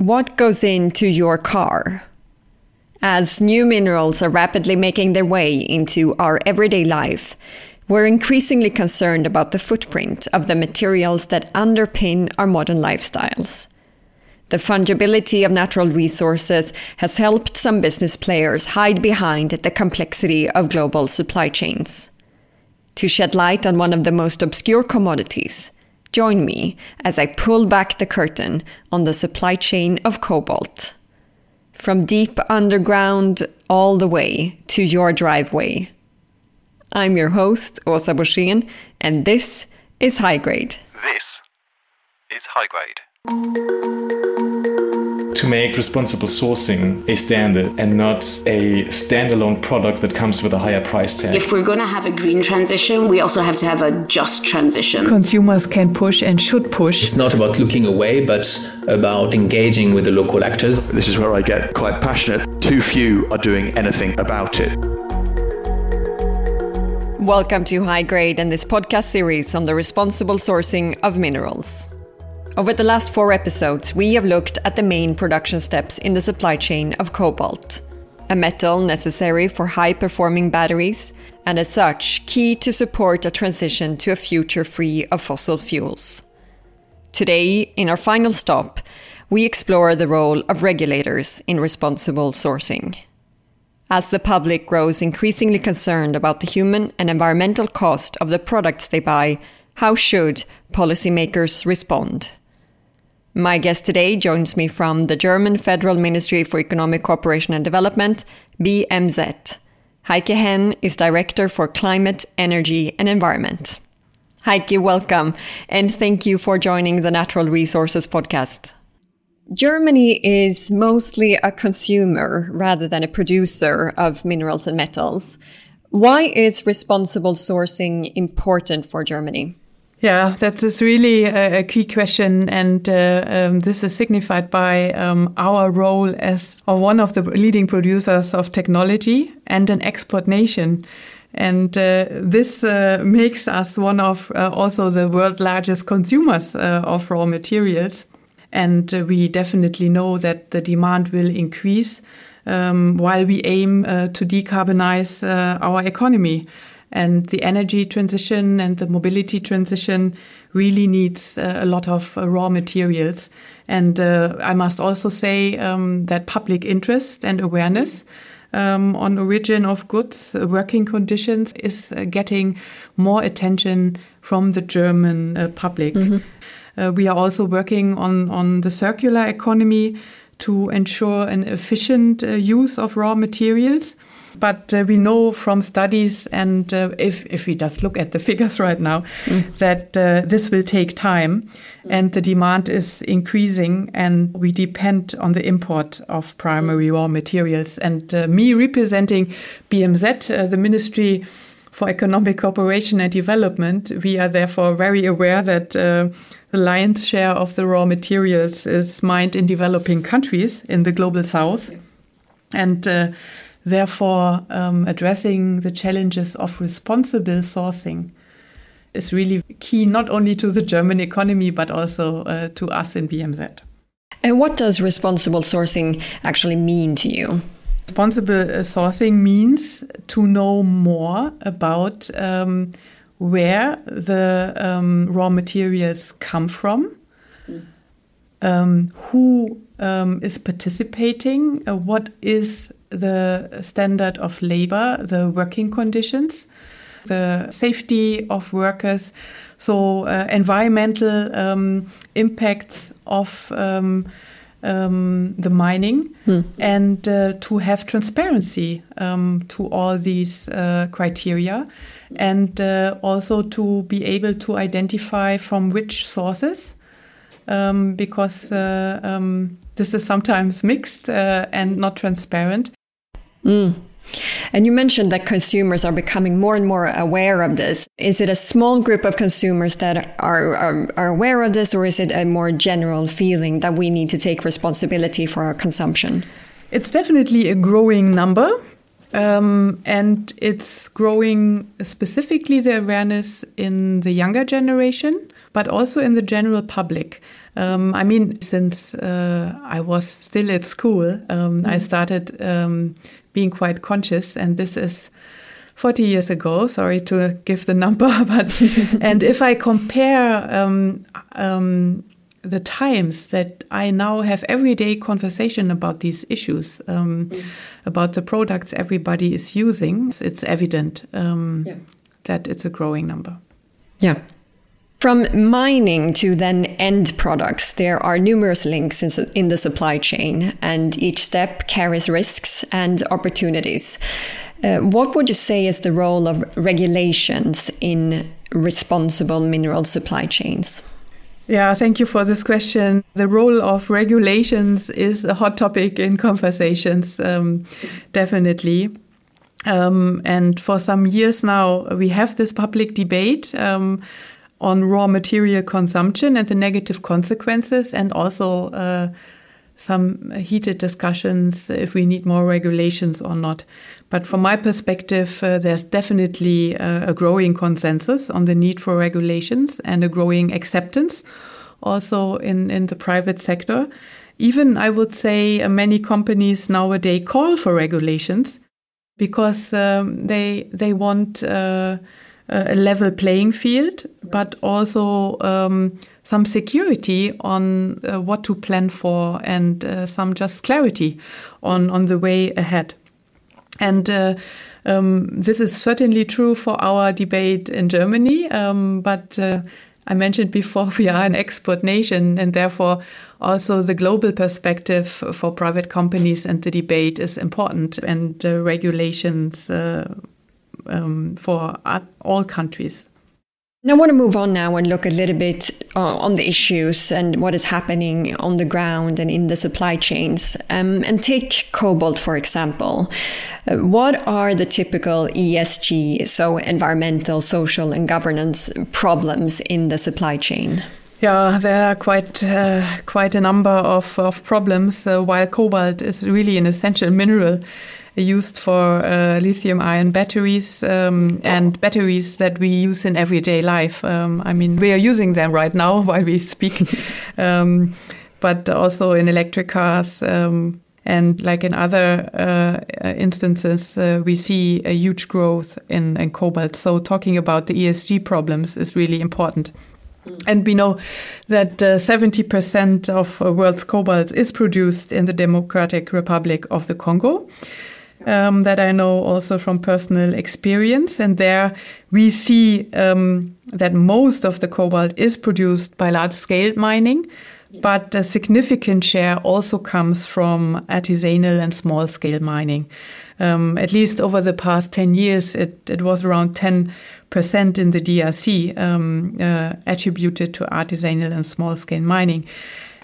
What goes into your car? As new minerals are rapidly making their way into our everyday life, we're increasingly concerned about the footprint of the materials that underpin our modern lifestyles. The fungibility of natural resources has helped some business players hide behind the complexity of global supply chains. To shed light on one of the most obscure commodities, join me as I pull back the curtain on the supply chain of cobalt. From deep underground all the way to your driveway. I'm your host, Åsa and this is Highgrade. This is Highgrade. To make responsible sourcing a standard and not a standalone product that comes with a higher price tag. If we're going to have a green transition, we also have to have a just transition. Consumers can push and should push. It's not about looking away, but about engaging with the local actors. This is where I get quite passionate. Too few are doing anything about it. Welcome to Highgrade and this podcast series on the responsible sourcing of minerals. Over the last four episodes, we have looked at the main production steps in the supply chain of cobalt, a metal necessary for high performing batteries, and as such, key to support a transition to a future free of fossil fuels. Today, in our final stop, we explore the role of regulators in responsible sourcing. As the public grows increasingly concerned about the human and environmental cost of the products they buy, how should policymakers respond? My guest today joins me from the German Federal Ministry for Economic Cooperation and Development, BMZ. Heike Henn is Director for Climate, Energy and Environment. Heike, welcome, and thank you for joining the Natural Resources Podcast. Germany is mostly a consumer rather than a producer of minerals and metals. Why is responsible sourcing important for Germany? Yeah, that is really a, a key question, and uh, um, this is signified by um, our role as or one of the leading producers of technology and an export nation. And uh, this uh, makes us one of uh, also the world largest consumers uh, of raw materials. And uh, we definitely know that the demand will increase um, while we aim to decarbonize our economy. And the energy transition and the mobility transition really needs uh, a lot of uh, raw materials. And uh, I must also say um, that public interest and awareness um, on origin of goods, working conditions is getting more attention from the German public. Mm -hmm. Uh, we are also working on, on the circular economy to ensure an efficient uh, use of raw materials. But uh, we know from studies, and uh, if, if we just look at the figures right now, mm. that uh, this will take time and the demand is increasing, and we depend on the import of primary raw materials. And uh, me representing BMZ, the Ministry for Economic Cooperation and Development, we are therefore very aware that the lion's share of the raw materials is mined in developing countries in the global south. And uh, therefore, um, addressing the challenges of responsible sourcing is really key not only to the German economy but also uh, to us in BMZ. And what does responsible sourcing actually mean to you? Responsible uh, sourcing means to know more about um, where the um, raw materials come from, um, who um, is participating, uh, what is the standard of labor, the working conditions, the safety of workers, so uh, environmental um, impacts of um, um, the mining hmm. and uh, to have transparency um, to all these uh, criteria and uh, also to be able to identify from which sources um, because uh, um, this is sometimes mixed uh, and not transparent. Mm. And you mentioned that consumers are becoming more and more aware of this. Is it a small group of consumers that are, are, are, aware of this, or is it a more general feeling that we need to take responsibility for our consumption? It's definitely a growing number. Um, and it's growing specifically the awareness in the younger generation, but also in the general public. Um, I mean, since uh, I was still at school, um, I started um, being quite conscious, and this is 40 years ago. Sorry to give the number, but and if I compare um, um, the times that I now have everyday conversation about these issues, um, mm. about the products everybody is using, it's evident um, yeah. that it's a growing number. Yeah. From mining to then end products, there are numerous links in the supply chain, and each step carries risks and opportunities. Uh, what would you say is the role of regulations in responsible mineral supply chains? Yeah, thank you for this question. The role of regulations is a hot topic in conversations, um, definitely. Um, and for some years now, we have this public debate um, on raw material consumption and the negative consequences, and also uh, some heated discussions if we need more regulations or not. But from my perspective, uh, there's definitely uh, a growing consensus on the need for regulations and a growing acceptance also in, in the private sector. Even I would say uh, many companies nowadays call for regulations because um, they they want uh, a level playing field, but also um, some security on uh, what to plan for and uh, some just clarity on on the way ahead. And uh, um, this is certainly true for our debate in Germany, um, but uh, I mentioned before we are an export nation, and therefore also the global perspective for private companies and the debate is important, and uh, regulations uh, um, for all countries. Now I want to move on now and look a little bit uh, on the issues and what is happening on the ground and in the supply chains. Um, and take cobalt, for example. Uh, what are the typical ESG, so environmental, social, and governance problems in the supply chain? Yeah, there are quite uh, quite a number of, of problems. Uh, while cobalt is really an essential mineral, used for uh, lithium ion batteries um, and batteries that we use in everyday life. Um, I mean, we are using them right now while we speak, um, but also in electric cars. Um, and like in other uh, instances, uh, we see a huge growth in, in cobalt. So, talking about the ESG problems is really important. And we know that uh, 70% of uh, world's cobalt is produced in the Democratic Republic of the Congo um, that I know also from personal experience. And there we see um, that most of the cobalt is produced by large scale mining, but a significant share also comes from artisanal and small scale mining. Um, at least over the past 10 years, it, it was around 10% in the DRC um, uh, attributed to artisanal and small scale mining.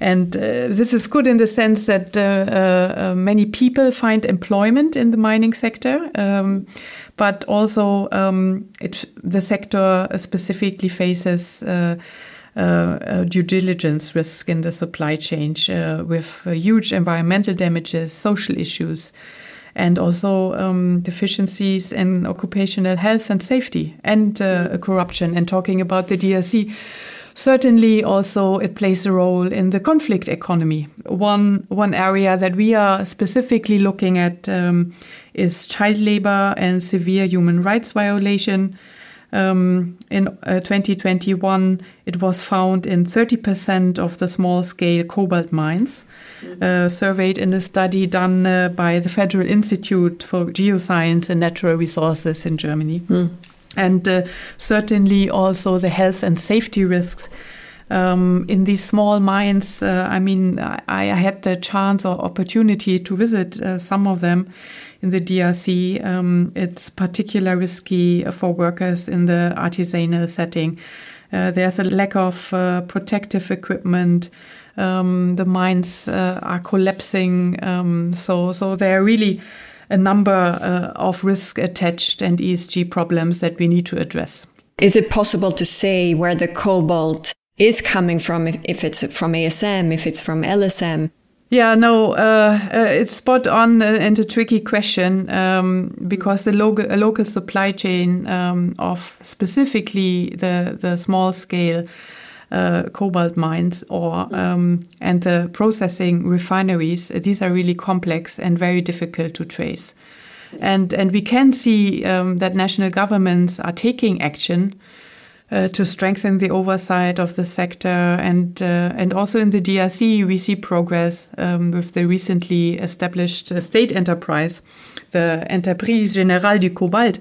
And uh, this is good in the sense that uh, uh, uh, many people find employment in the mining sector, um, but also um, it, the sector specifically faces uh, uh, due diligence risk in the supply chain with huge environmental damages, social issues, and also um, deficiencies in occupational health and safety and corruption. And talking about the DRC, Certainly, also it plays a role in the conflict economy. One one area that we are specifically looking at um, is child labor and severe human rights violation. Um, in uh, 2021, it was found in 30% of the small scale cobalt mines, uh, surveyed in a study done uh, by the Federal Institute for Geoscience and Natural Resources in Germany. Mm and uh, certainly also the health and safety risks. Um, in these small mines, uh, I mean, I, I, had the chance or opportunity to visit uh, some of them in the DRC. Um, it's particularly risky for workers in the artisanal setting. Uh, there's a lack of uh, protective equipment. Um, the mines uh, are collapsing, um, so so they're really a number uh, of risk attached and ESG problems that we need to address. Is it possible to say where the cobalt is coming from, if, if it's from ASM, if it's from LSM? Yeah, no, uh, uh, it's spot on uh, and a tricky question um, because the local, local supply chain um, of specifically the, the small scale uh, cobalt mines or um, and the processing refineries. These are really complex and very difficult to trace. And and we can see um, that national governments are taking action uh, to strengthen the oversight of the sector. And uh, and also in the DRC, we see progress um, with the recently established uh, state enterprise, the Entreprise Générale du Cobalt.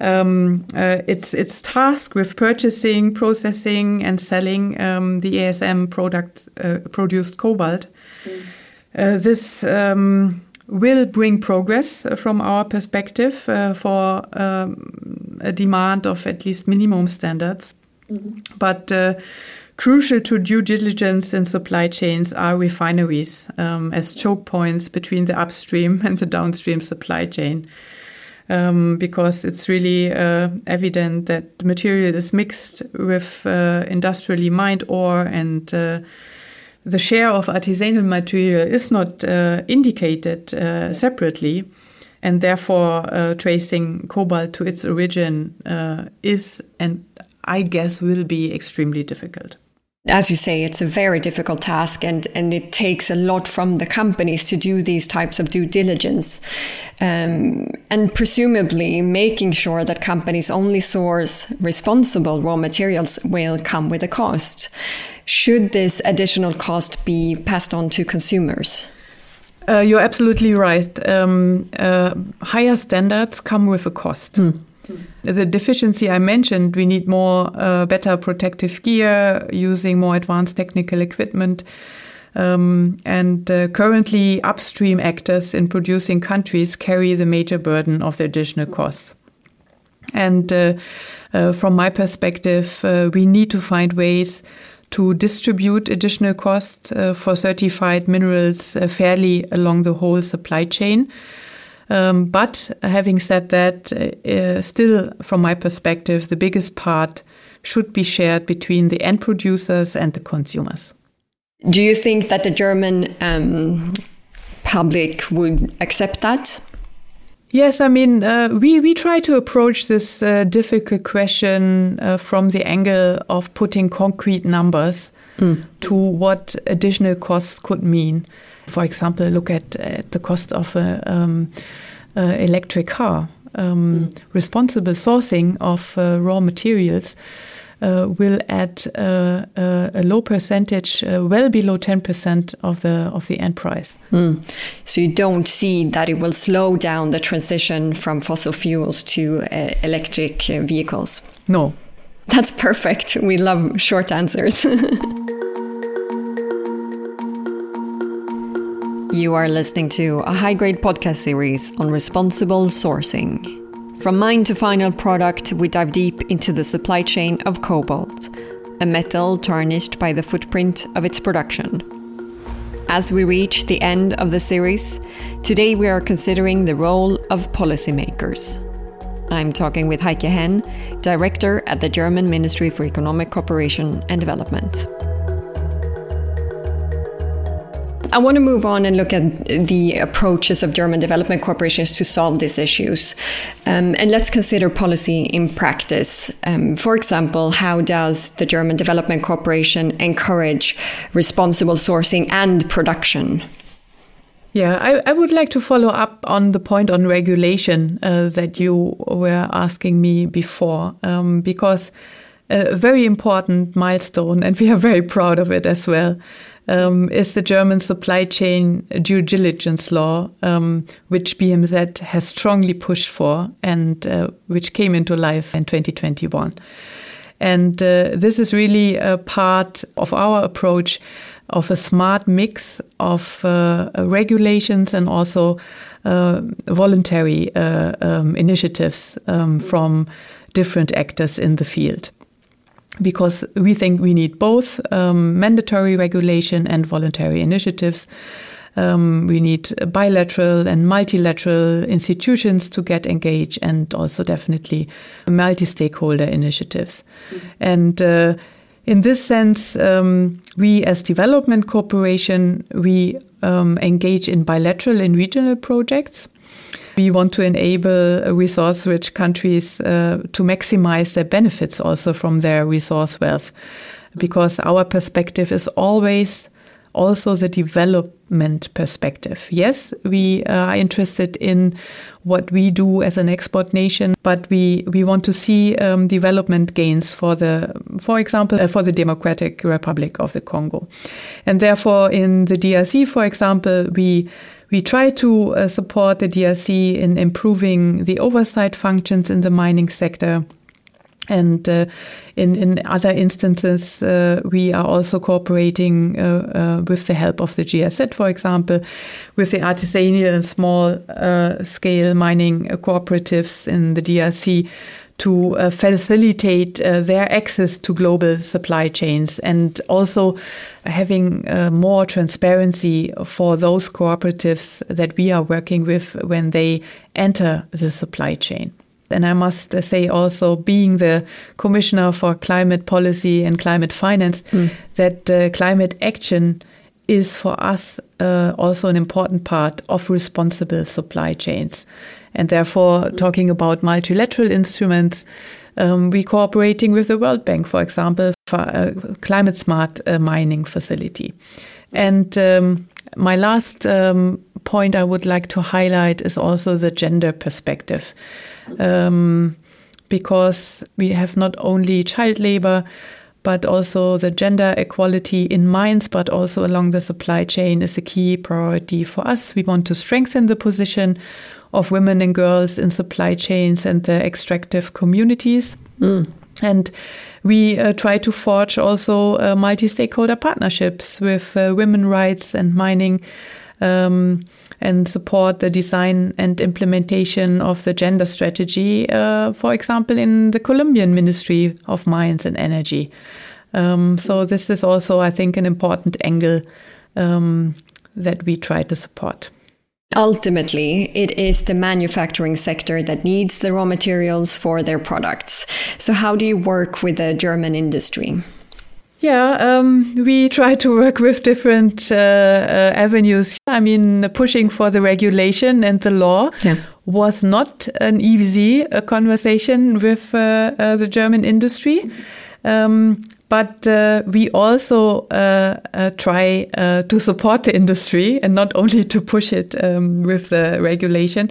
Um, uh, it's it's tasked with purchasing, processing, and selling um, the ASM product uh, produced cobalt. Mm. this um, will bring progress from our perspective uh, for um, a demand of at least minimum standards. Mm-hmm. But uh, crucial to due diligence in supply chains are refineries um, as choke points between the upstream and the downstream supply chain. Um, because it's really uh, evident that the material is mixed with uh, industrially mined ore and uh, the share of artisanal material is not uh, indicated uh, separately, and therefore uh, tracing cobalt to its origin is and I guess will be extremely difficult. As you say, it's a very difficult task, and, and it takes a lot from the companies to do these types of due diligence. Um, and presumably, making sure that companies only source responsible raw materials will come with a cost. Should this additional cost be passed on to consumers? Uh, you're absolutely right. Um, uh, higher standards come with a cost. Mm. The deficiency I mentioned, we need more, uh, better protective gear, using more advanced technical equipment. Um, and uh, currently, upstream actors in producing countries carry the major burden of the additional costs. And uh, uh from my perspective, uh, we need to find ways to distribute additional costs uh, for certified minerals fairly along the whole supply chain. Um, but having said that, uh, uh, still, from my perspective, the biggest part should be shared between the end producers and the consumers. Do you think that the German um, public would accept that? Yes, I mean, uh, we, we try to approach this uh, difficult question uh, from the angle of putting concrete numbers mm. to what additional costs could mean. For example, look at, the cost of an um, electric car. Um, mm. Responsible sourcing of uh, raw materials uh, will add uh, uh, a low percentage, well below 10% of the of the end price. Mm. So you don't see that it will slow down the transition from fossil fuels to electric vehicles. No, that's perfect. We love short answers. you are listening to a Highgrade podcast series on responsible sourcing. From mine to final product, we dive deep into the supply chain of cobalt, a metal tarnished by the footprint of its production. As we reach the end of the series, today we are considering the role of policymakers. I'm talking with Heike Henn, Director at the German Ministry for Economic Cooperation and Development. I want to move on and look at the approaches of German development corporations to solve these issues. Um, and let's consider policy in practice. Um, for example, how does the German Development Corporation encourage responsible sourcing and production? Yeah, I, I, would like to follow up on the point on regulation uh, that you were asking me before, um, because a very important milestone, and we are very proud of it as well, um, is the German supply chain due diligence law, um, which BMZ has strongly pushed for and uh, which came into life in 2021. And uh, this is really a part of our approach of a smart mix of uh, regulations and also uh, voluntary uh, um, initiatives um, from different actors in the field because we think we need both um, mandatory regulation and voluntary initiatives. Um, we need bilateral and multilateral institutions to get engaged, and also definitely multi-stakeholder initiatives. Mm-hmm. And uh, in this sense, um, we as development cooperation we um, engage in bilateral and regional projects we want to enable resource rich countries uh, to maximize their benefits also from their resource wealth. because our perspective is always also the development perspective. Yes, we are interested in what we do as an export nation, but we, we want to see um, development gains for the, for example, uh, for the Democratic Republic of the Congo. And therefore, in the DRC, for example, we we try to uh, support the DRC in improving the oversight functions in the mining sector. And uh, in, in other instances, uh, we are also cooperating uh, uh with the help of the GIZ, for example, with the artisanal and small uh, scale mining cooperatives in the DRC to uh, facilitate their access to global supply chains and also having more transparency for those cooperatives that we are working with when they enter the supply chain. And I must uh, say also, being the Commissioner for Climate Policy and Climate Finance, mm. that uh, climate action is for us uh, also an important part of responsible supply chains. And therefore, talking about multilateral instruments, um, we cooperating with the World Bank, for example, for a climate smart uh, mining facility. And um, my last um, point I would like to highlight is also the gender perspective um, because we have not only child labor, but also the gender equality in mines, but also along the supply chain is a key priority for us. We want to strengthen the position of women and girls in supply chains and the extractive communities. Mm. And we uh, try to forge also uh, multi stakeholder partnerships with uh, women rights and mining. Um, and support the design and implementation of the gender strategy, uh, for example, in the Colombian Ministry of Mines and Energy. Um, so, this is also, I think, an important angle um, that we try to support. Ultimately, it is the manufacturing sector that needs the raw materials for their products. So, how do you work with the German industry? Yeah, um, we try to work with different uh, uh, avenues. I mean, pushing for the regulation and the law yeah. was not an easy uh, conversation with uh, uh, the German industry. Um, but uh, we also uh, uh, try uh, to support the industry and not only to push it um, with the regulation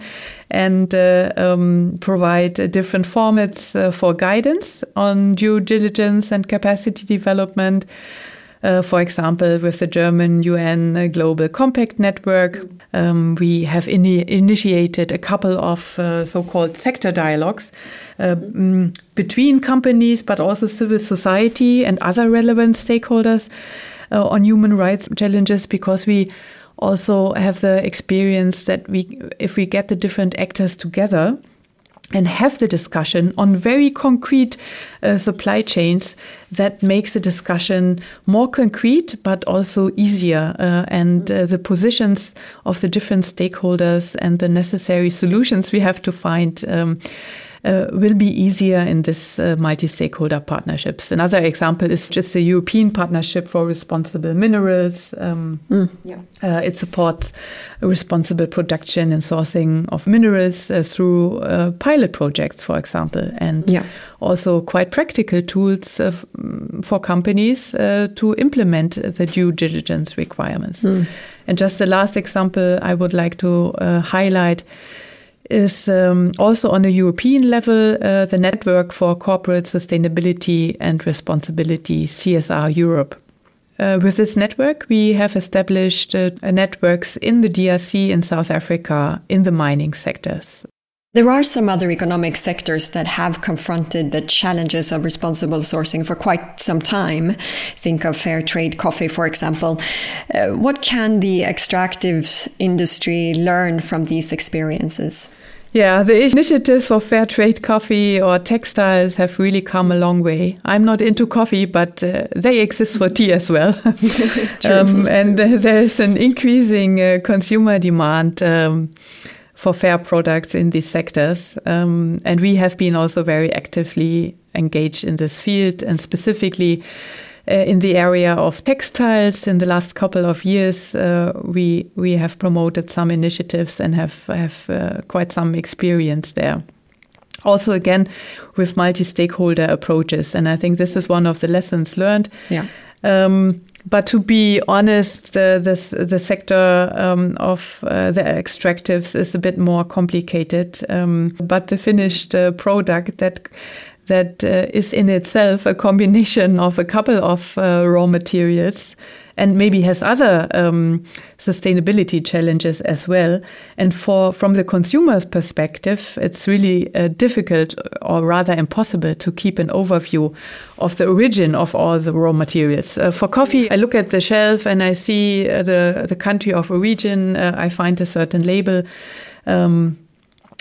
and uh, um, provide different formats uh, for guidance on due diligence and capacity development. Uh, for example, with the German UN Global Compact Network, um, we have ini initiated a couple of uh, so called sector dialogues uh, mm, between companies, but also civil society and other relevant stakeholders uh, on human rights challenges because we also have the experience that we, if we get the different actors together, and have the discussion on very concrete uh, supply chains that makes the discussion more concrete but also easier uh, and uh, the positions of the different stakeholders and the necessary solutions we have to find um, uh, will be easier in this uh, multi-stakeholder partnerships. Another example is just the European Partnership for Responsible Minerals. Um, mm, yeah. uh, it supports responsible production and sourcing of minerals uh, through uh, pilot projects, for example, and yeah. also quite practical tools uh, for companies to implement the due diligence requirements. Mm. And just the last example I would like to highlight is um, also on a European level uh, the Network for Corporate Sustainability and Responsibility, CSR Europe. Uh, with this network, we have established uh, networks in the DRC in South Africa in the mining sectors. There are some other economic sectors that have confronted the challenges of responsible sourcing for quite some time. Think of fair trade coffee, for example. Uh, what can the extractive industry learn from these experiences? Yeah, the initiatives for fair trade coffee or textiles have really come a long way. I'm not into coffee, but uh, they exist for tea as well. um, and uh, there's an increasing uh, consumer demand. Um, for fair products in these sectors. Um, and we have been also very actively engaged in this field and specifically uh, in the area of textiles, in the last couple of years, uh, we we have promoted some initiatives and have have uh, quite some experience there. also again with multi-stakeholder approaches and i think this is one of the lessons learned Yeah. um, but to be honest, the this, the sector um, of uh, the extractives is a bit more complicated. Um, but the finished uh, product that that uh, is in itself a combination of a couple of uh, raw materials and maybe has other um, sustainability challenges as well. And for from the consumer's perspective, it's really uh, difficult or rather impossible to keep an overview of the origin of all the raw materials. Uh, for coffee, I look at the shelf and I see uh, the the country of origin. Uh, I find a certain label. Um,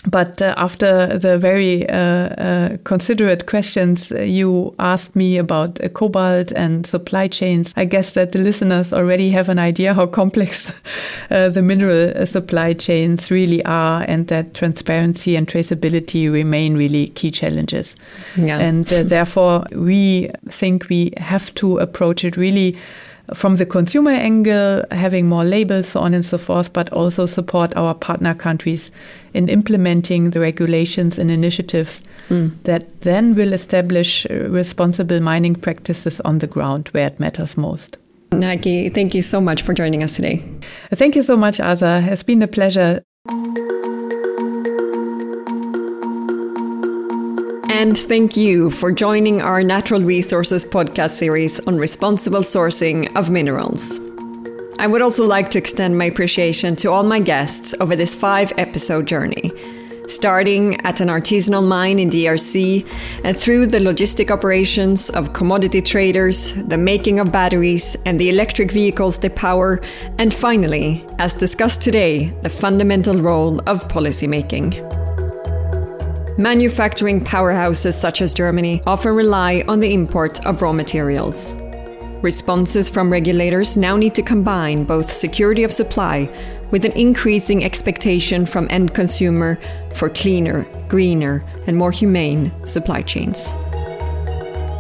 but uh, after the very uh, uh, considerate questions uh, you asked me about uh, cobalt and supply chains, I guess that the listeners already have an idea how complex uh, the mineral supply chains really are, and that transparency and traceability remain really key challenges. Yeah. And therefore, we think we have to approach it really from the consumer angle, having more labels, so on and so forth, but also support our partner countries in implementing the regulations and initiatives that then will establish uh, responsible mining practices on the ground where it matters most. Heike, thank you so much for joining us today. Thank you so much, Asa. It's been a pleasure. And thank you for joining our Natural Resources podcast series on responsible sourcing of minerals. I would also like to extend my appreciation to all my guests over this five episode journey, starting at an artisanal mine in DRC and through the logistic operations of commodity traders, the making of batteries, and the electric vehicles they power, and finally, as discussed today, the fundamental role of policymaking. Manufacturing powerhouses such as Germany often rely on the import of raw materials. Responses from regulators now need to combine both security of supply with an increasing expectation from end consumer for cleaner, greener, and more humane supply chains.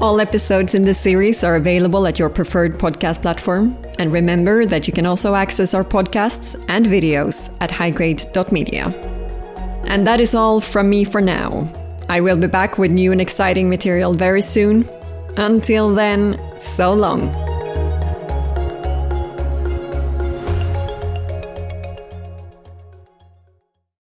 All episodes in this series are available at your preferred podcast platform. And remember that you can also access our podcasts and videos at highgrade.media. And that is all from me for now. I will be back with new and exciting material very soon. Until then, so long.